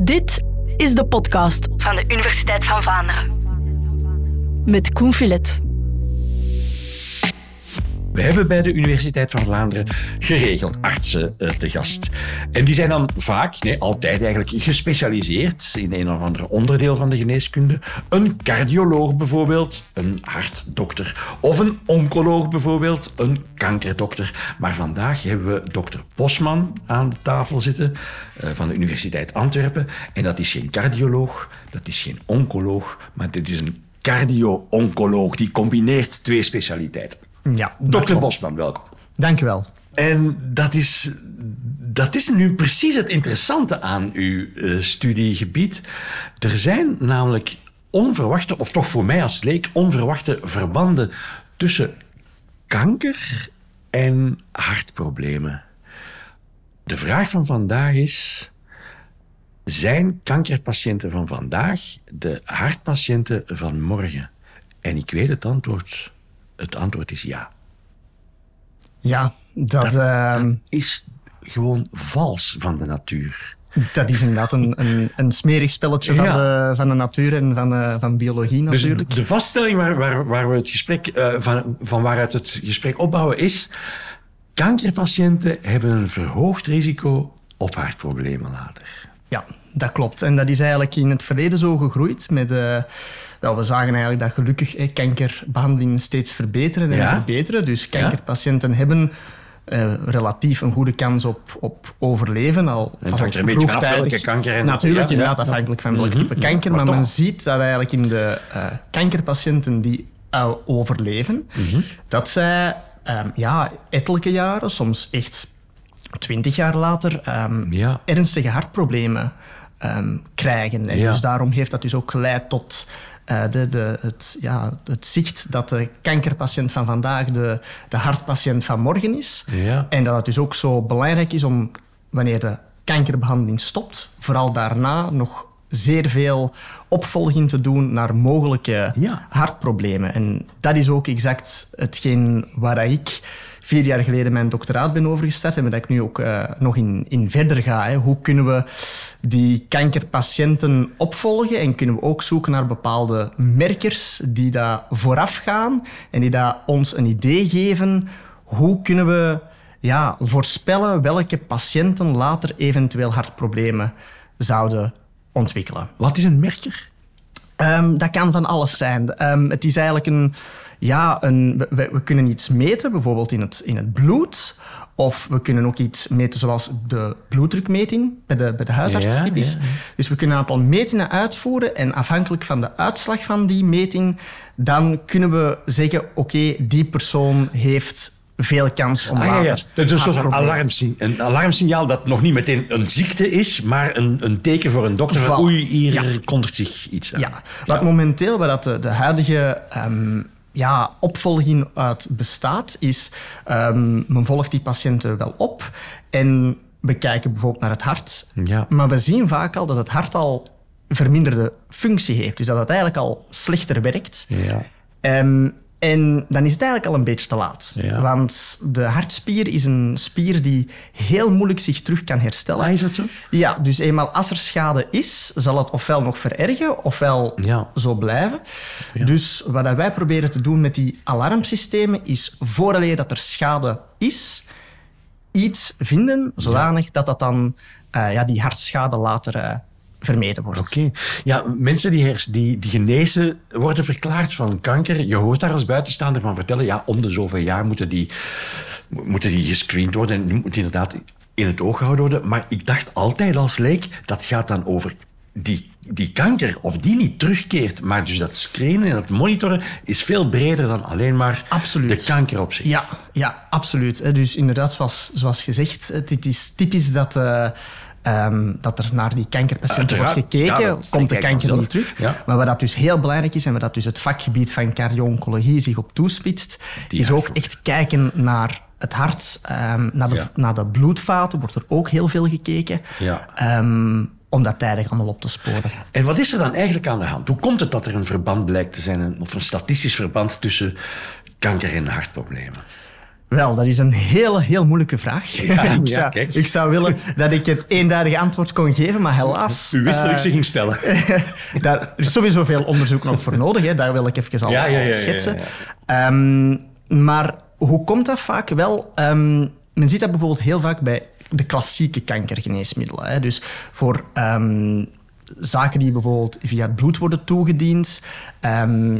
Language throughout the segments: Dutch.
Dit is de podcast van de Universiteit van Vlaanderen. Met Koen Filet. We hebben bij de Universiteit van Vlaanderen geregeld artsen uh, te gast. En die zijn dan vaak, nee, altijd eigenlijk, gespecialiseerd in een of ander onderdeel van de geneeskunde. Een cardioloog bijvoorbeeld, een hartdokter. Of een oncoloog bijvoorbeeld, een kankerdokter. Maar vandaag hebben we dokter Bosman aan de tafel zitten uh, van de Universiteit Antwerpen. En dat is geen cardioloog, dat is geen oncoloog, maar dit is een cardio-oncoloog. Die combineert twee specialiteiten. Ja, Dokter Bosman, welkom. Wel. En dat is, dat is nu precies het interessante aan uw uh, studiegebied. Er zijn namelijk onverwachte, of toch voor mij als leek, onverwachte verbanden tussen kanker en hartproblemen. De vraag van vandaag is: zijn kankerpatiënten van vandaag de hartpatiënten van morgen? En ik weet het antwoord het antwoord is ja. Ja, dat, dat, uh, dat is gewoon vals van de natuur. Dat is inderdaad een, een, een smerig spelletje ja. van, de, van de natuur en van, de, van biologie natuurlijk. Dus de vaststelling waar, waar, waar we het gesprek, uh, van, van waaruit het gesprek opbouwen is... kankerpatiënten hebben een verhoogd risico op hartproblemen later. Ja, dat klopt. En dat is eigenlijk in het verleden zo gegroeid met... Uh, wel, we zagen eigenlijk dat gelukkig eh, kankerbehandelingen steeds verbeteren en ja? verbeteren. Dus kankerpatiënten ja? hebben uh, relatief een goede kans op, op overleven. Al, en het hangt er een beetje vanaf welke kanker. En natuurlijk, inderdaad, afhankelijk van welk type kanker. Maar, maar men ziet dat eigenlijk in de uh, kankerpatiënten die uh, overleven, -hmm. dat zij um, ja, ettelijke jaren, soms echt twintig jaar later, um, ja. ernstige hartproblemen um, krijgen. En ja. dus daarom heeft dat dus ook geleid tot uh, de, de, het, ja, het zicht dat de kankerpatiënt van vandaag de, de hartpatiënt van morgen is. Ja. En dat het dus ook zo belangrijk is om, wanneer de kankerbehandeling stopt, vooral daarna nog zeer veel opvolging te doen naar mogelijke ja. hartproblemen. En dat is ook exact hetgeen waar ik vier jaar geleden mijn doctoraat ben overgestart en dat ik nu ook uh, nog in, in verder ga. Hè. Hoe kunnen we die kankerpatiënten opvolgen en kunnen we ook zoeken naar bepaalde merkers die daar vooraf gaan en die daar ons een idee geven hoe kunnen we ja, voorspellen welke patiënten later eventueel hartproblemen zouden ontwikkelen. Wat is een merker? Um, dat kan van alles zijn. Um, het is eigenlijk een... Ja, een, we, we, kunnen iets meten, bijvoorbeeld in het, in het bloed. Of we kunnen ook iets meten zoals de bloeddrukmeting bij de, bij de huisarts ja, typisch. Ja, ja. Dus we kunnen een aantal metingen uitvoeren en afhankelijk van de uitslag van die meting, dan kunnen we zeggen, oké, okay, die persoon heeft veel kans om ah, later... Ja, ja. Dat is een soort van alarmsignaal, een alarmsignaal dat nog niet meteen een ziekte is, maar een, een teken voor een dokter van oei, hier ja. kondigt zich iets aan. Ja, wat momenteel, waar dat de, de huidige um, ja, opvolging uit bestaat, is um, men volgt die patiënten wel op en we kijken bijvoorbeeld naar het hart. Ja. Maar we zien vaak al dat het hart al verminderde functie heeft. Dus dat het eigenlijk al slechter werkt. Ja. Um, en dan is het eigenlijk al een beetje te laat. Ja. Want de hartspier is een spier die heel moeilijk zich terug kan herstellen. Ah, is dat zo? Ja, dus eenmaal als er schade is, zal het ofwel nog verergen, ofwel ja. zo blijven. Ja. Dus wat wij proberen te doen met die alarmsystemen, is vooraleer dat er schade is, iets vinden, zodanig dat dat dan uh, ja, die hartschade later uh, vermeden wordt. Oké. Okay. Ja, mensen die, die, die genezen worden verklaard van kanker. Je hoort daar als buitenstaander van vertellen, ja, om de zoveel jaar moeten die, moeten die gescreend worden en moet inderdaad in het oog gehouden worden. Maar ik dacht altijd als leek, dat gaat dan over die, die kanker, of die niet terugkeert. Maar dus dat screenen en het monitoren is veel breder dan alleen maar absoluut. de kanker op zich. Ja, ja absoluut. Dus inderdaad, zoals, zoals gezegd, het is typisch dat... Uh, Um, dat er naar die kankerpatiënten wordt gekeken, ja, komt de kanker niet terug. Ja. Maar wat dat dus heel belangrijk is en wat dat dus het vakgebied van cardio-oncologie zich op toespitst, die is ook echt kijken naar het hart, um, naar, de, ja. naar de bloedvaten wordt er ook heel veel gekeken. Um, om dat tijdig allemaal op te sporen. En wat is er dan eigenlijk aan de hand? Hoe komt het dat er een verband blijkt te zijn, of een statistisch verband tussen kanker en hartproblemen? Wel, dat is een heel, heel moeilijke vraag. Ja, ik, ja, zou, kijk. ik zou willen dat ik het eenduidige antwoord kon geven, maar helaas... U wist dat ik eh, ze ging stellen. daar, er is sowieso veel onderzoek nog voor nodig, hè. daar wil ik even al, Ja, schetsen. Ehm, maar hoe komt dat vaak? Wel, ehm, men ziet dat bijvoorbeeld heel vaak bij de klassieke kankergeneesmiddelen. Hè. Dus voor ehm, zaken die bijvoorbeeld via het bloed worden toegediend.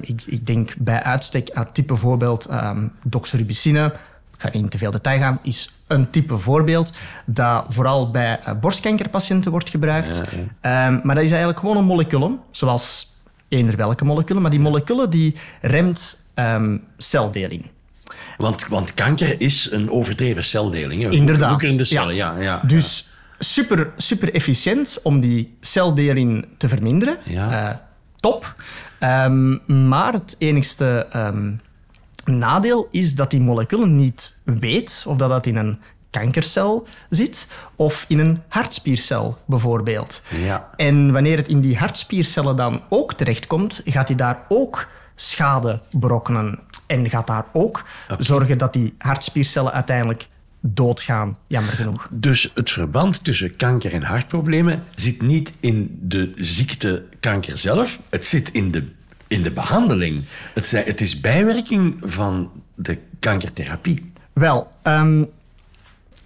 Ik, ik denk bij uitstek aan type voorbeeld ehm doxorubicine. Ik ga niet in te veel detail gaan, is een type voorbeeld dat vooral bij eh, borstkankerpatiënten wordt gebruikt. Ehm, maar dat is eigenlijk gewoon een moleculum, zoals eender welke moleculen. Maar die moleculen die remt ehm, celdeling. Want, want kanker is een overdreven celdeling. Hè? Inderdaad. Woekerende cellen, ja. ja, Dus super, super efficiënt om die celdeling te verminderen. Ja. Eh, top. Ehm, maar het enigste nadeel is dat die moleculen niet weet of dat, dat in een kankercel zit of in een hartspiercel bijvoorbeeld. Ja. En wanneer het in die hartspiercellen dan ook terechtkomt, gaat hij daar ook schade berokkenen. En gaat daar ook zorgen dat die hartspiercellen uiteindelijk doodgaan, jammer genoeg. Dus het verband tussen kanker en hartproblemen zit niet in de ziekte kanker zelf, het zit in de, in de behandeling. Het, zijn, het is bijwerking van de kankertherapie. Wel, ehm,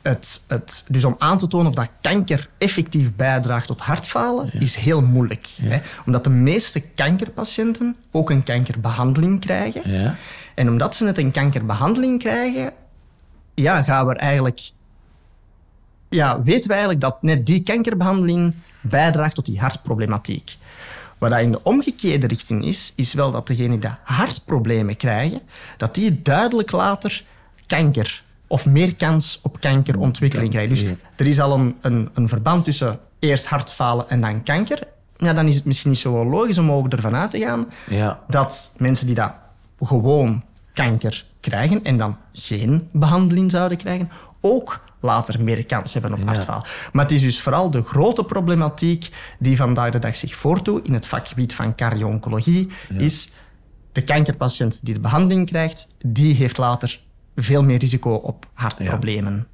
het, het, dus om aan te tonen of dat kanker effectief bijdraagt tot hartfalen, is heel moeilijk. Hè? Omdat de meeste kankerpatiënten ook een kankerbehandeling krijgen. Ja. En omdat ze net een kankerbehandeling krijgen, ja, gaan we eigenlijk... Ja, weten we eigenlijk dat net die kankerbehandeling bijdraagt tot die hartproblematiek. Wat dat in de omgekeerde richting is, is wel dat degenen die hartproblemen krijgen, dat die duidelijk later kanker of meer kans op kankerontwikkeling krijgen. Dus er is al een, een, een verband tussen eerst hartfalen en dan kanker. Ja, dan is het misschien niet zo logisch om ook ervan uit te gaan Ja. dat mensen die dat gewoon kanker krijgen en dan geen behandeling zouden krijgen, ook later meer kans hebben op hartfalen. Maar het is dus vooral de grote problematiek die vandaag de dag zich voordoet in het vakgebied van cardio-oncologie, is de kankerpatiënt die de behandeling krijgt, die heeft later veel meer risico op hartproblemen.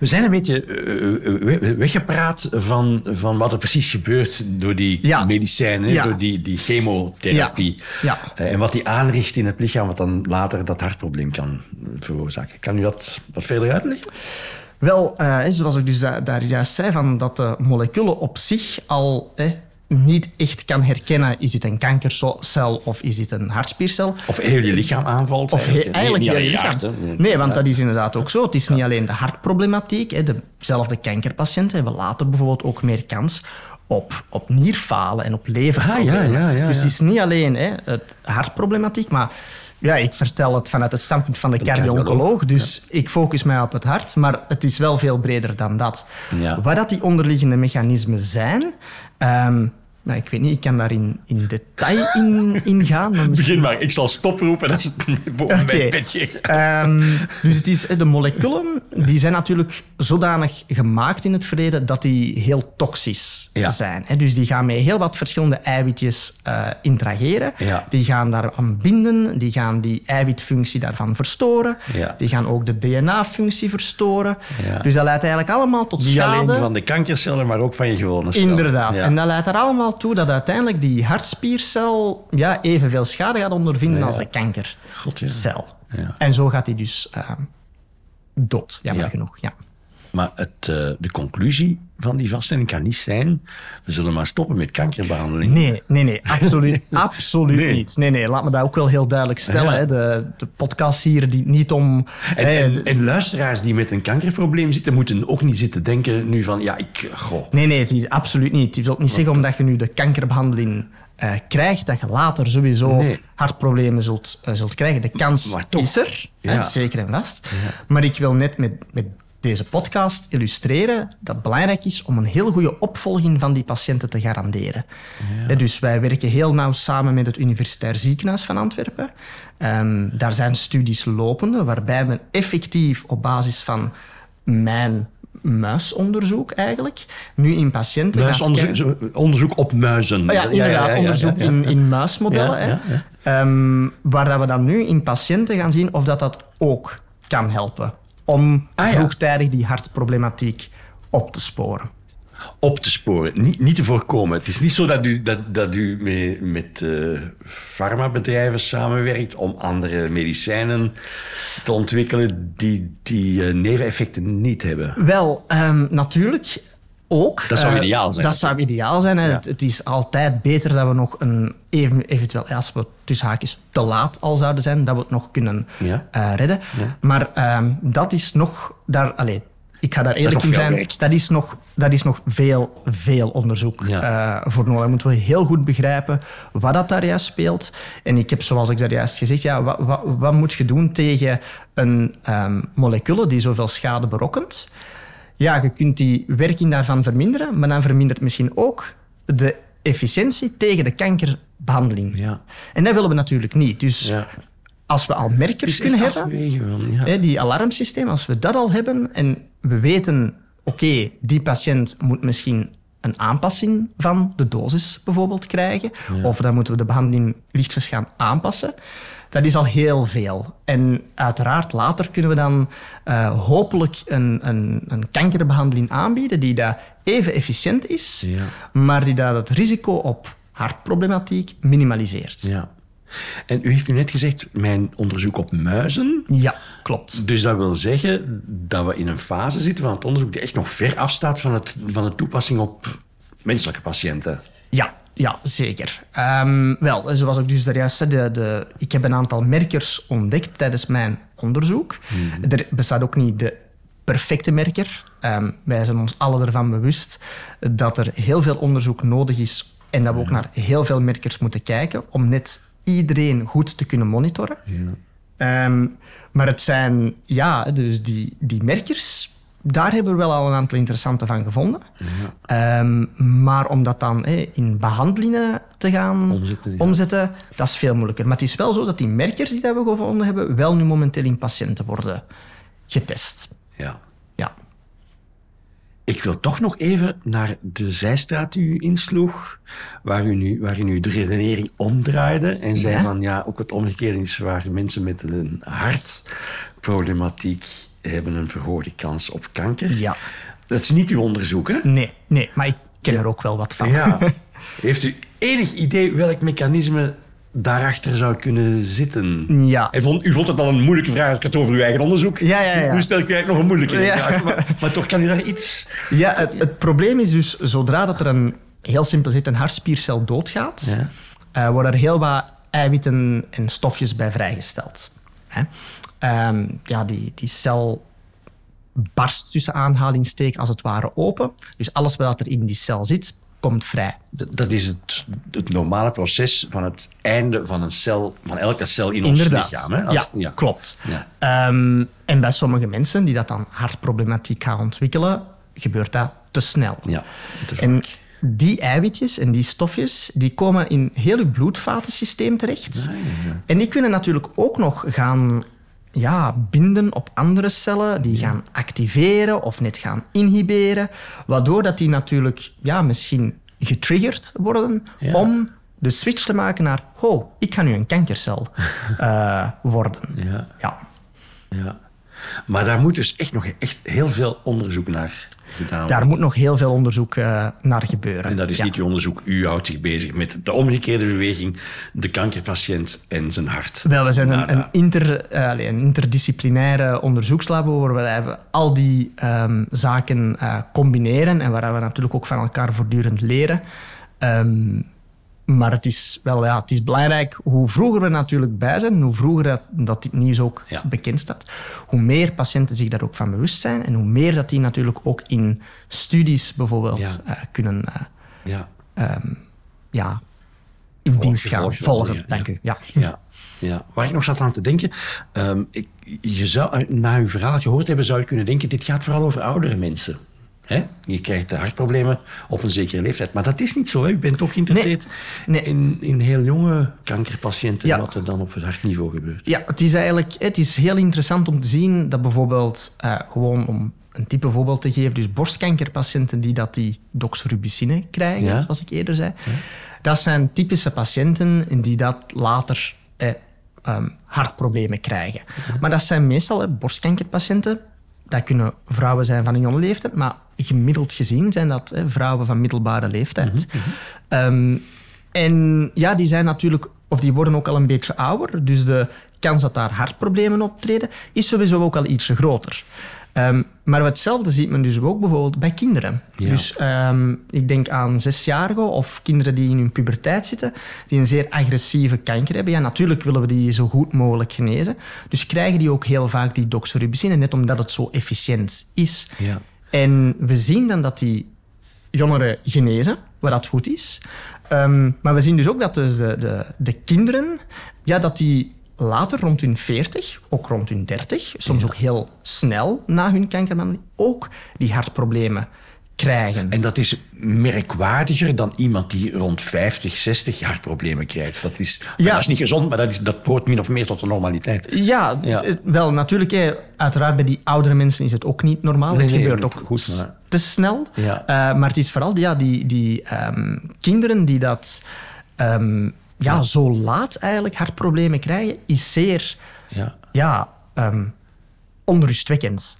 We zijn een beetje eh, eh, weggepraat van, van wat er precies gebeurt door die Ja. medicijnen, Ja. door die, die chemotherapie. Ja. Eh, En wat die aanricht in het lichaam, wat dan later dat hartprobleem kan veroorzaken. Kan u dat wat verder uitleggen? Wel, eh, zoals ik dus da- daar juist zei, van dat de moleculen op zich al eh, niet echt kan herkennen, is dit een kankercel of is dit een hartspiercel? Of heel je lichaam aanvalt? Of he- eigenlijk, heel je lichaam. hart. Nee, want dat is inderdaad ook zo. Het is niet alleen de hartproblematiek. Hè. Dezelfde kankerpatiënten hebben later bijvoorbeeld ook meer kans op, op nierfalen en op leverproblemen. Ah, ja, ja, ja, dus het is niet alleen hè, het hartproblematiek, maar ja, ik vertel het vanuit het standpunt van de cardio-oncoloog. Dus ik focus mij op het hart, maar het is wel veel breder dan dat. Ja. Wat dat die onderliggende mechanismen zijn... ehm, nou, ik weet niet, ik kan daar in, in detail in, in gaan. Maar misschien- Begin maar, ik zal stoproepen als het boven mijn petje gaat. Ehm, dus het is, de moleculen die zijn natuurlijk zodanig gemaakt in het verleden dat die heel toxisch Ja. zijn. Dus die gaan met heel wat verschillende eiwitjes eh, interageren. Ja. Die gaan daar aan binden, die gaan die eiwitfunctie daarvan verstoren. Ja. Die gaan ook de DNA-functie verstoren. Dus dat leidt eigenlijk allemaal tot Niet schade. alleen van de kankercellen, maar ook van je gewone cellen. Inderdaad. En dat leidt er allemaal toe dat uiteindelijk die hartspiercel ja, evenveel schade gaat ondervinden Ja. als de kankercel. Ja. En zo gaat hij dus eh, dood, jammer Ja. genoeg. Ja. Maar het, eh, de conclusie van die vaststelling kan niet zijn... we zullen maar stoppen met kankerbehandeling. Nee, nee, nee, absoluut, absoluut Nee. niet. Nee, nee, laat me dat ook wel heel duidelijk stellen. Ja. Hè. De, de podcast hier die niet om... En, hè, en, de- en luisteraars die met een kankerprobleem zitten... moeten ook niet zitten denken nu van... ja, ik... Goh, Nee, nee, het is absoluut niet. Het wil niet zeggen omdat je nu de kankerbehandeling eh, krijgt, dat je later sowieso Nee. hartproblemen zult, eh, zult krijgen. De kans toch. is er, hè, zeker en vast. Maar ik wil net met, met deze podcast illustreren dat het belangrijk is om een heel goede opvolging van die patiënten te garanderen. Dus wij werken heel nauw samen met het Universitair Ziekenhuis van Antwerpen. Ehm, daar zijn studies lopende waarbij men effectief op basis van mijn muisonderzoek eigenlijk nu in patiënten Muisonderzoek zo- onderzoek op muizen. Oh ja, inderdaad, onderzoek ja. In, in muismodellen. Hè. Ehm, waar dat we dan nu in patiënten gaan zien of dat, dat ook kan helpen om Ah, ja. vroegtijdig die hartproblematiek op te sporen. op te sporen, niet, niet te voorkomen. Het is niet zo dat u, dat, dat u mee, met eh farmabedrijven samenwerkt om andere medicijnen te ontwikkelen die die eh, neveneffecten niet hebben. Wel, ehm, natuurlijk ook. Dat zou eh, ideaal zijn. Dat zou ideaal zijn. hè. Ja. Het, het is altijd beter dat we nog een, even, eventueel, als we tussen haakjes te laat al zouden zijn, dat we het nog kunnen Ja. eh, redden. Maar ehm, dat is nog, daar, allez, ik ga daar eerlijk in zijn, werk. dat is nog, dat is nog veel, veel onderzoek eh, voor nodig. Moeten we heel goed begrijpen wat dat daar juist speelt. En ik heb, zoals ik daar juist gezegd, ja, wat, wat, wat moet je doen tegen een ehm molecule die zoveel schade berokkent? Ja, je kunt die werking daarvan verminderen, maar dan vermindert misschien ook de efficiëntie tegen de kankerbehandeling. Ja. En dat willen we natuurlijk niet. Dus Ja. als we al merkers kunnen hebben, ja. hè, die alarmsysteem, als we dat al hebben en we weten, oké, die patiënt moet misschien een aanpassing van de dosis bijvoorbeeld krijgen, of dan moeten we de behandeling lichtjes gaan aanpassen. Dat is al heel veel. En uiteraard, later kunnen we dan eh, hopelijk een, een, een kankerbehandeling aanbieden die dat even efficiënt is, Ja. maar die dat het risico op hartproblematiek minimaliseert. Ja. En u heeft nu net gezegd, mijn onderzoek op muizen. Ja, klopt. Dus dat wil zeggen dat we in een fase zitten van het onderzoek die echt nog ver afstaat van, het, van de toepassing op menselijke patiënten. Ja, ja zeker. Ehm, wel, zoals ik dus daar juist zei, de, de, ik heb een aantal merkers ontdekt tijdens mijn onderzoek. Er bestaat ook niet de perfecte merker. Ehm, wij zijn ons alle ervan bewust dat er heel veel onderzoek nodig is en dat we ook naar heel veel merkers moeten kijken om net iedereen goed te kunnen monitoren. Ehm, maar het zijn, ja, dus die, die merkers, daar hebben we wel al een aantal interessante van gevonden. Ehm, maar om dat dan hé, in behandelingen te gaan Omzetten, ja. omzetten, dat is veel moeilijker. Maar het is wel zo dat die merkers die dat we gevonden hebben, wel nu momenteel in patiënten worden getest. Ja. Ja. Ik wil toch nog even naar de zijstraat die u insloeg, waar u nu, waar u nu de redenering omdraaide en zei Ja. van ja, ook het omgekeerde is waar mensen met een hartproblematiek hebben een verhoogde kans op kanker. Ja. Dat is niet uw onderzoek, hè? Nee, nee, maar ik ken er ook wel wat van. Ja. Heeft u enig idee welk mechanisme daarachter zou kunnen zitten? Ja. U vond, u vond het al een moeilijke vraag als ik het over uw eigen onderzoek. Ja, ja, ja. Nu stel ik u eigenlijk nog een moeilijke Ja. vraag. Maar, maar toch kan u daar iets... Ja, het, het probleem is dus, zodra dat er een, heel simpel zit, een hartspiercel doodgaat, Ja. eh, worden er heel wat eiwitten en stofjes bij vrijgesteld. Hè? Ehm, ja, die, die cel barst tussen aanhalingsteken als het ware open. Dus alles wat er in die cel zit, komt vrij. Dat is het, het normale proces van het einde van een cel, van elke cel in ons lichaam. Hè? Als- ja, klopt. Ja. Ehm, en bij sommige mensen die dat dan hartproblematiek gaan ontwikkelen, gebeurt dat te snel. Ja. En die eiwitjes en die stofjes die komen in heel je bloedvatensysteem terecht. Ah, En die kunnen natuurlijk ook nog gaan ja, binden op andere cellen, die gaan activeren of net gaan inhiberen, waardoor dat die natuurlijk ja, misschien getriggerd worden Ja. om de switch te maken naar oh, ik ga nu een kankercel eh, worden. Ja, Ja. ja. Maar daar moet dus echt nog echt heel veel onderzoek naar gedaan. Daar moet nog heel veel onderzoek eh, naar gebeuren. En dat is Ja. niet uw onderzoek. U houdt zich bezig met de omgekeerde beweging, de kankerpatiënt en zijn hart. Wel, we zijn een, een, inter, eh, een interdisciplinaire onderzoekslabo waar we al die ehm, zaken eh, combineren en waar we natuurlijk ook van elkaar voortdurend leren. Ehm, maar het is wel ja, het is belangrijk hoe vroeger we natuurlijk bij zijn, hoe vroeger dat, dat dit nieuws ook Ja. bekend staat, hoe meer patiënten zich daar ook van bewust zijn en hoe meer dat die natuurlijk ook in studies bijvoorbeeld Ja. eh, kunnen eh, Ja, ja, in dienst gaan volgen. ja, Dank ja. u. Ja. Waar ik nog zat aan te denken, ehm, ik, je zou, na uw verhaal gehoord hebben, zou je kunnen denken, dit gaat vooral over oudere mensen. Hè? Je krijgt hartproblemen op een zekere leeftijd. Maar dat is niet zo. Hè? U bent toch geïnteresseerd Nee. In, in heel jonge kankerpatiënten, Ja. wat er dan op het hartniveau gebeurt. Ja, het is eigenlijk het is heel interessant om te zien dat bijvoorbeeld, eh, gewoon om een type voorbeeld te geven, dus borstkankerpatiënten die dat die doxorubicine krijgen, Ja. zoals ik eerder zei, dat zijn typische patiënten die dat later eh, ehm, hartproblemen krijgen. Maar dat zijn meestal hè, borstkankerpatiënten. Dat kunnen vrouwen zijn van een jonge leeftijd, maar gemiddeld gezien zijn dat hè, vrouwen van middelbare leeftijd. Ehm, en ja, die zijn natuurlijk, of die worden ook al een beetje ouder, dus de kans dat daar hartproblemen optreden is sowieso ook al ietsje groter. Ehm, maar hetzelfde ziet men dus ook bijvoorbeeld bij kinderen. Ja. Dus ehm, ik denk aan zesjarigen of kinderen die in hun puberteit zitten, die een zeer agressieve kanker hebben. Ja, natuurlijk willen we die zo goed mogelijk genezen. Dus krijgen die ook heel vaak die doxorubicine, net omdat het zo efficiënt is. Ja. En we zien dan dat die jongeren genezen, wat dat goed is. Ehm, maar we zien dus ook dat dus de, de, de kinderen, ja, dat die later rond hun 40, ook rond hun 30, soms ook heel snel na hun kankerbehandeling, ook die hartproblemen krijgen. En dat is merkwaardiger dan iemand die rond 50, 60 hartproblemen krijgt. Dat is, Ja. dat is niet gezond, maar dat, is, dat hoort min of meer tot de normaliteit. Ja, Ja. wel natuurlijk. hè, Uiteraard bij die oudere mensen is het ook niet normaal. Nee, het nee, gebeurt ook goed, maar- te snel. Ja. Eh, maar het is vooral ja, die, die ehm, kinderen die dat ehm, ja, zo laat eigenlijk hartproblemen krijgen, is zeer Ja, ja, ehm, onrustwekkend.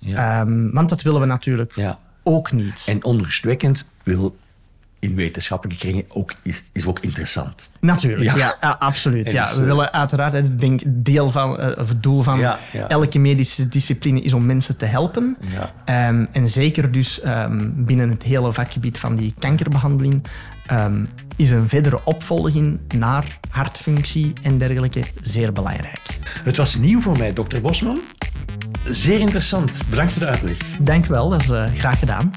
Want dat willen we natuurlijk ja. Ook niet. En onrustwekkend wil in wetenschappelijke kringen ook, is, is ook interessant. Natuurlijk, Ja. absoluut. En Ja. dus, We eh, willen uiteraard, het denk, deel van, eh, of het doel van Ja, ja. elke medische discipline is om mensen te helpen. Ehm, en zeker dus ehm, binnen het hele vakgebied van die kankerbehandeling ehm, is een verdere opvolging naar hartfunctie en dergelijke zeer belangrijk. Het was nieuw voor mij, dokter Bosman. Zeer interessant. Bedankt voor de uitleg. Dank wel, dat is eh, graag gedaan.